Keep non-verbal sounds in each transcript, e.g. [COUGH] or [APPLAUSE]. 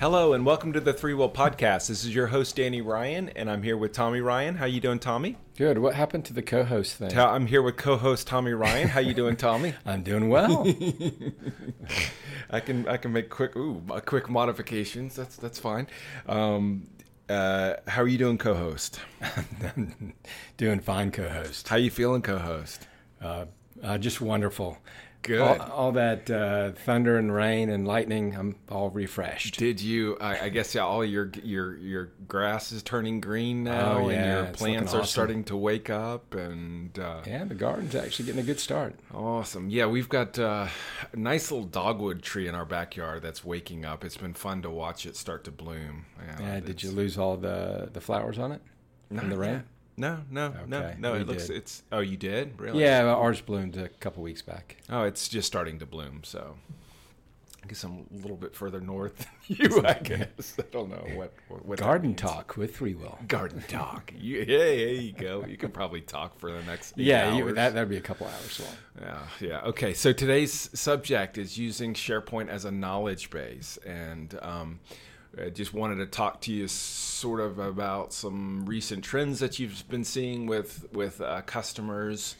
Hello and welcome to the ThreeWill Podcast. This is your host Danny Ryan, and I'm here with Tommy Ryan. How you doing, Tommy? Good. What happened to the co-host thing? Ta- I'm here with co-host Tommy Ryan. How you doing, [LAUGHS] Tommy? I'm doing well. [LAUGHS] [LAUGHS] I can I can make quick ooh quick modifications. That's that's fine. Um, uh, how are you doing, co-host? doing fine, co-host. How you feeling, co-host? Uh, uh, just wonderful. Good. All, all that uh, thunder and rain and lightning, I'm all refreshed. Did you? I, I guess yeah. All your your your grass is turning green now, Oh, and your plants are awesome. starting to wake up, and uh, Yeah, the garden's actually getting a good start. Awesome. Yeah, we've got uh, a nice little dogwood tree in our backyard that's waking up. It's been fun to watch it start to bloom. Yeah, did you lose all the, the flowers on it Not the rain? yet. No, no, no, Okay, no. we It looks. did. It's. Oh, you did really? Yeah, ours bloomed a couple weeks back. Oh, it's just starting to bloom. So, I guess I'm a little bit further north than [LAUGHS] you. I [LAUGHS] guess. I don't know what. what, Garden talk with ThreeWill. Garden [LAUGHS] talk. You, yeah, there you go. You can probably talk for the next. Yeah, you, that that'd be a couple hours long. Yeah, yeah. Okay, so today's subject is using SharePoint as a knowledge base, and um, I just wanted to talk to you sort of about some recent trends that you've been seeing with with uh, customers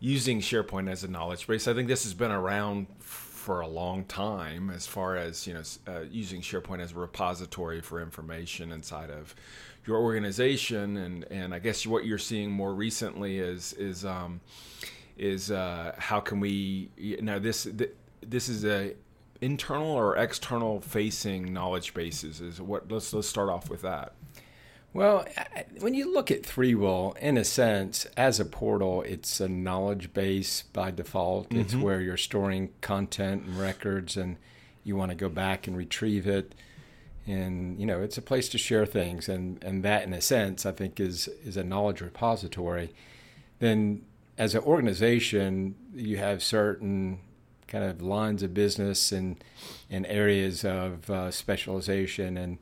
using SharePoint as a knowledge base. I think this has been around for a long time as far as you know uh, using SharePoint as a repository for information inside of your organization, and and I guess what you're seeing more recently is is um, is uh, how can we now this th- this is a internal or external facing knowledge bases is what let's let's start off with that Well, when you look at ThreeWill, in a sense, as a portal, it's a knowledge base by default. It's mm-hmm. where you're storing content and records, and you want to go back and retrieve it. And you know, it's a place to share things, and and that, in a sense, I think is is a knowledge repository. Then, as an organization, you have certain kind of lines of business and and areas of uh, specialization and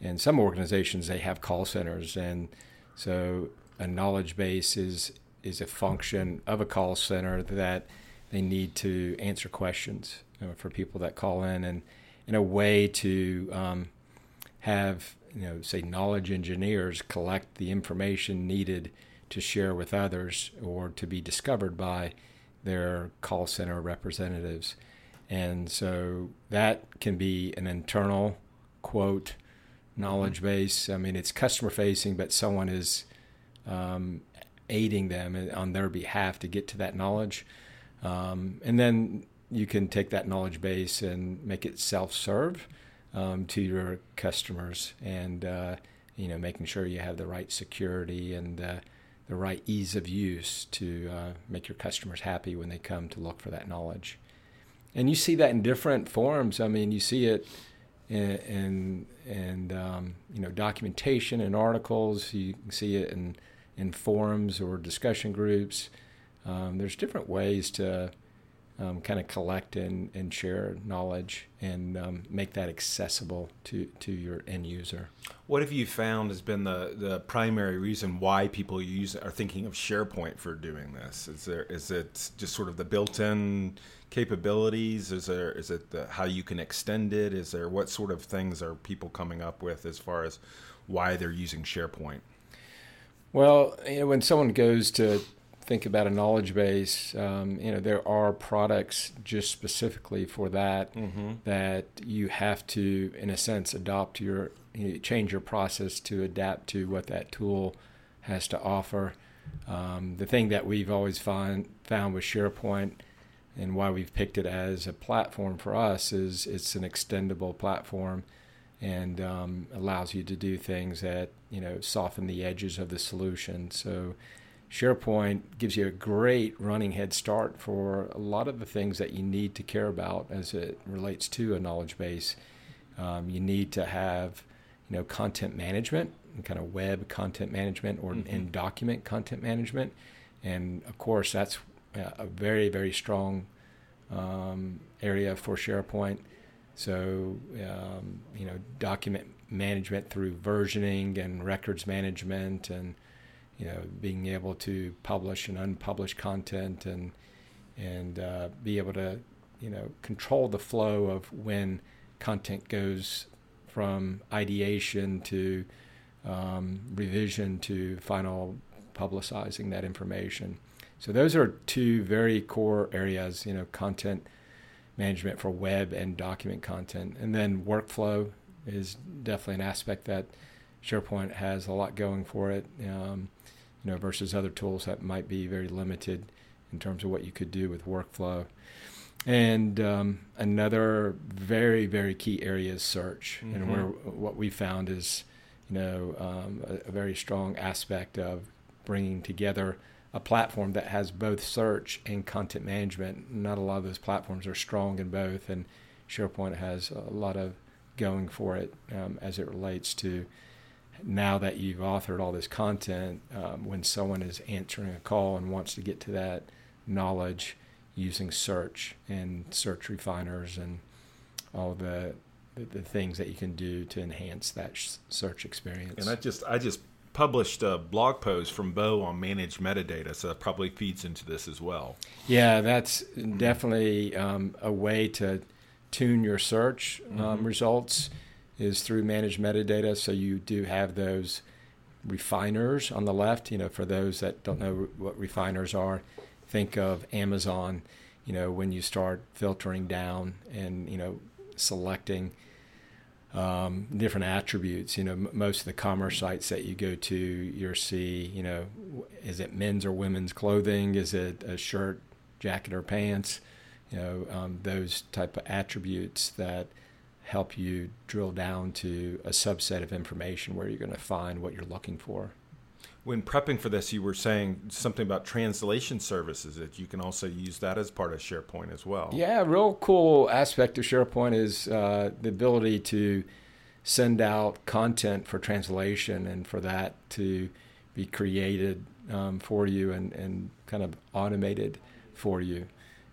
and some organizations they have call centers. And so a knowledge base is is a function of a call center that they need to answer questions uh, for people that call in. And in a way to um, have you know say knowledge engineers collect the information needed to share with others or to be discovered by their call center representatives. And so that can be an internal quote knowledge base. I mean it's customer facing but someone is um, aiding them on their behalf to get to that knowledge. Um, and then you can take that knowledge base and make it self-serve um, to your customers and uh, you know making sure you have the right security and uh, the right ease of use to uh, make your customers happy when they come to look for that knowledge. And you see that in different forms. I mean you see it in, in and um, you know documentation and articles. You can see it in in forums or discussion groups. Um, there's different ways to um, kind of collect and, and share knowledge and um, make that accessible to, to your end user. what have you found has been the the primary reason why people use are thinking of sharepoint for doing this? Is there is it just sort of the built-in capabilities? Is there is it the, how you can extend it? Is there what sort of things are people coming up with as far as why they're using sharepoint? Well, you know, when someone goes to think about a knowledge base, um, you know, there are products just specifically for that that you have to, in a sense, adopt your, you know, change your process to adapt to what that tool has to offer. Um, the thing that we've always find, found with SharePoint and why we've picked it as a platform for us is it's an extendable platform and um, allows you to do things that you know soften the edges of the solution. So SharePoint gives you a great running head start for a lot of the things that you need to care about as it relates to a knowledge base. Um, you need to have you know content management and kind of web content management or and document content management, and of course that's uh, a very very strong um, area for SharePoint. So, um, you know, document management through versioning and records management and, you know, being able to publish and unpublish content and, and uh, be able to, you know, control the flow of when content goes from ideation to um, revision to final publicizing that information. So those are two very core areas, you know, content management for web and document content. And then workflow is definitely an aspect that SharePoint has a lot going for it, um, you know, versus other tools that might be very limited in terms of what you could do with workflow. And um, another very, very key area is search. Mm-hmm. And where what we found is, you know, um, a, a very strong aspect of bringing together a platform that has both search and content management. Not a lot of those platforms are strong in both, and SharePoint has a lot of going for it um, as it relates to now that you've authored all this content. Um, when someone is answering a call and wants to get to that knowledge using search and search refiners and all the the, the things that you can do to enhance that sh- search experience. And I just I just published a blog post from Bo on managed metadata, so that probably feeds into this as well. Yeah, that's definitely um, a way to tune your search um, mm-hmm. results is through managed metadata. So you do have those refiners on the left. You know, for those that don't know what refiners are, think of Amazon. You know, when you start filtering down and you know selecting um, different attributes. You know, m- most of the commerce sites that you go to, you'll see, you know, is it men's or women's clothing? Is it a shirt, jacket, or pants? You know, um, those type of attributes that help you drill down to a subset of information where you're going to find what you're looking for. When prepping for this, you were saying something about translation services that you can also use that as part of SharePoint as well. Yeah, real cool aspect of SharePoint is uh, the ability to send out content for translation and for that to be created um, for you and, and kind of automated for you.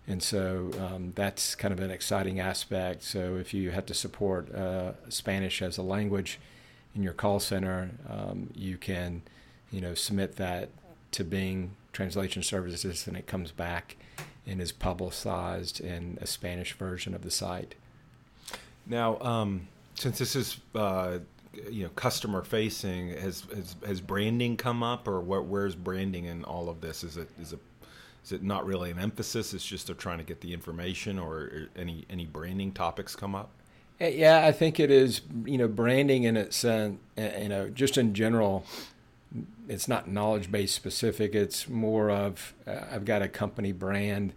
And so um, that's kind of an exciting aspect. So if you have to support uh, Spanish as a language in your call center, um, you can you know, submit that to Bing Translation Services, and it comes back and is publicized in a Spanish version of the site. Now, um, since this is uh, you know customer facing, has, has, has branding come up, or where, where's branding in all of this? Is it is it is it not really an emphasis? It's just they're trying to get the information, or any any branding topics come up? Yeah, I think it is. You know, branding in its sense, you know, just in general, it's not knowledge base specific. It's more of uh, I've got a company brand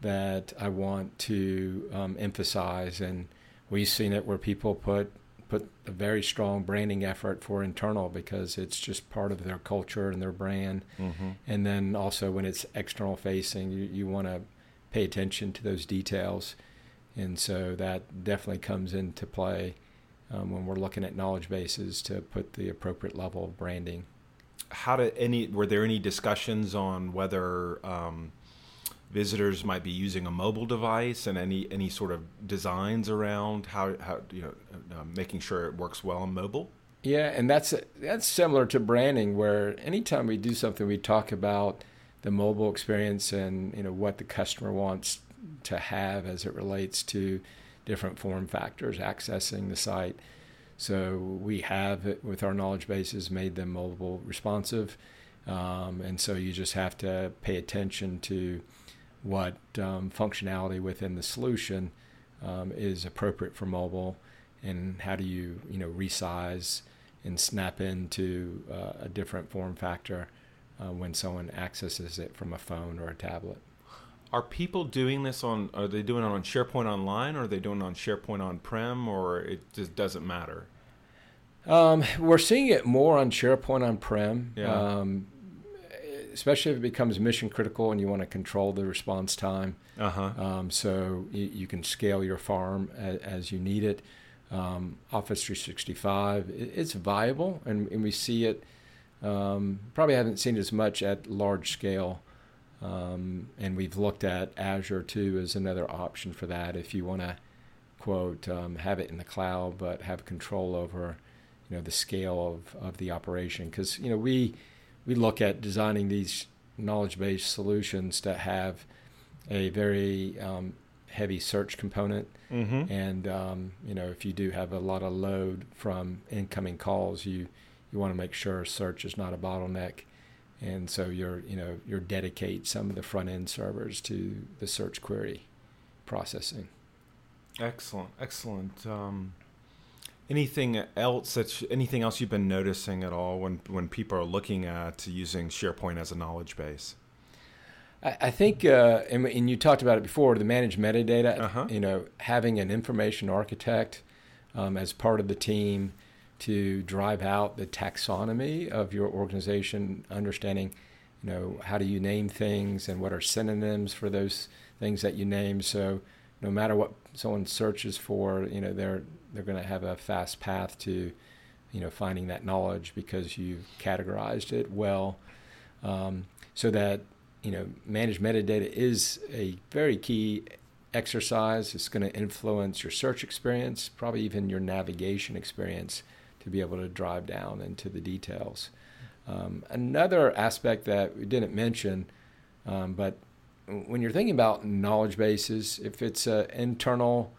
that I want to um, emphasize, and we've seen it where people put put a very strong branding effort for internal because it's just part of their culture and their brand. Mm-hmm. And then also when it's external facing, you, you want to pay attention to those details, and so that definitely comes into play um, when we're looking at knowledge bases to put the appropriate level of branding how did any were there any discussions on whether um, visitors might be using a mobile device and any any sort of designs around how how you know uh, making sure it works well on mobile yeah and that's that's similar to branding where anytime we do something we talk about the mobile experience and you know what the customer wants to have as it relates to different form factors accessing the site so we have, with our knowledge bases, made them mobile responsive. Um, and so you just have to pay attention to what um, functionality within the solution um, is appropriate for mobile and how do you, you know, resize and snap into uh, a different form factor uh, when someone accesses it from a phone or a tablet. Are people doing this on? Are they doing it on SharePoint Online, or are they doing it on SharePoint on-prem, or it just doesn't matter? Um, we're seeing it more on SharePoint on-prem, yeah. um, especially if it becomes mission critical and you want to control the response time. Uh-huh. Um, so you, you, can scale your farm as, as you need it. Um, Office 365, it, it's viable, and, and, we see it. Um, probably haven't seen as much at large scale. Um, and we've looked at Azure too as another option for that if you want to quote um, have it in the cloud but have control over you know the scale of, of the operation because you know we we look at designing these knowledge based solutions to have a very um, heavy search component, Mm-hmm. and um, you know if you do have a lot of load from incoming calls, you you want to make sure search is not a bottleneck, and so you're you know you're dedicate some of the front end servers to the search query processing. Excellent, excellent. Um, anything else that anything else you've been noticing at all when when people are looking at using SharePoint as a knowledge base? I, I think, uh, and, and you talked about it before, the managed metadata. Uh-huh. You know, having an information architect um, as part of the team to drive out the taxonomy of your organization, understanding, you know, how do you name things and what are synonyms for those things that you name. So, no matter what someone searches for, you know, they're they're going to have a fast path to, you know, finding that knowledge because you've categorized it well, um, so that you know, managed metadata is a very key exercise. It's going to influence your search experience, probably even your navigation experience, to be able to drive down into the details. Um, another aspect that we didn't mention, um, but when you're thinking about knowledge bases, if it's an internal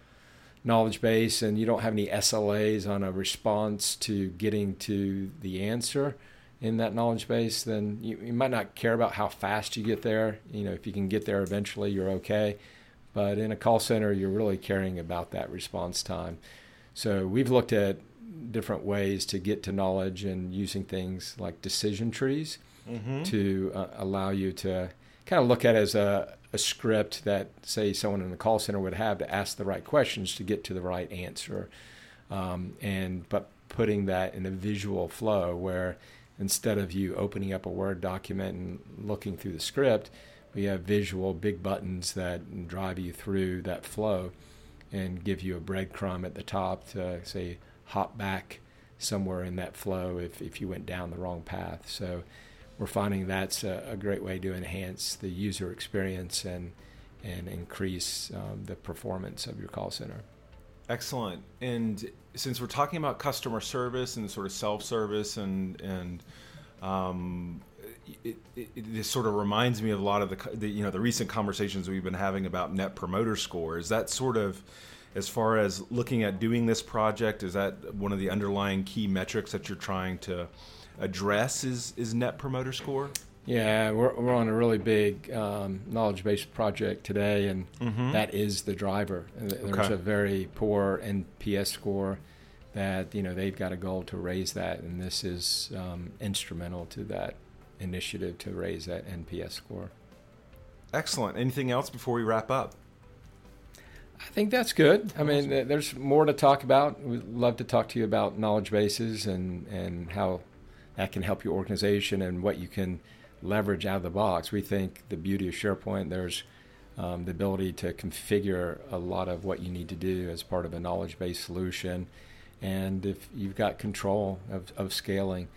knowledge base and you don't have any SLAs on a response to getting to the answer in that knowledge base, then you, you might not care about how fast you get there. You know, if you can get there eventually, you're okay. But in a call center, you're really caring about that response time. So we've looked at different ways to get to knowledge and using things like decision trees Mm-hmm. to uh, allow you to kind of look at as a, a script that, say, someone in the call center would have to ask the right questions to get to the right answer. Um, and but putting that in a visual flow where instead of you opening up a Word document and looking through the script, we have visual big buttons that drive you through that flow and give you a breadcrumb at the top to say hop back somewhere in that flow if, if you went down the wrong path. So we're finding that's a, a great way to enhance the user experience and and increase um, the performance of your call center. Excellent. And since we're talking about customer service and sort of self-service and and um, it, it this sort of reminds me of a lot of the, the you know the recent conversations we've been having about net promoter score. Is that sort of as far as looking at doing this project? Is that one of the underlying key metrics that you're trying to address? Is is net promoter score? Yeah, we're, we're on a really big um, knowledge based project today, and Mhm. that is the driver. There's Okay. a very poor NPS score that you know they've got a goal to raise that, and this is um, instrumental to that initiative to raise that NPS score. Excellent. Anything else before we wrap up? I think that's good. I mean, there's more to talk about. We'd love to talk to you about knowledge bases and, and how that can help your organization and what you can leverage out of the box. We think the beauty of SharePoint, there's um, the ability to configure a lot of what you need to do as part of a knowledge based solution. And if you've got control of, of scaling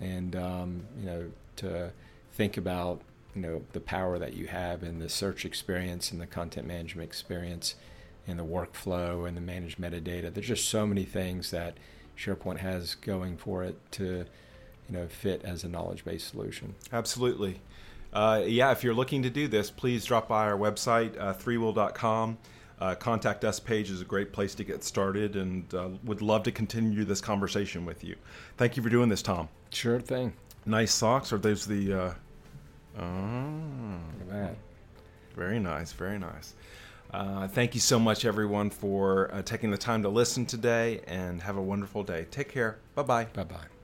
and, um, you know, to think about, you know, the power that you have in the search experience and the content management experience and the workflow and the managed metadata. There's just so many things that SharePoint has going for it to, you know, fit as a knowledge-based solution. Absolutely. Uh, yeah, if you're looking to do this, please drop by our website, uh, threewill.com. Uh, contact us page is a great place to get started and uh, would love to continue this conversation with you. Thank you for doing this, Tom. Sure thing. Nice socks. Are those the. Uh, oh, Look at that. very nice, very nice. Uh, thank you so much, everyone, for uh, taking the time to listen today and have a wonderful day. Take care. Bye bye. Bye bye.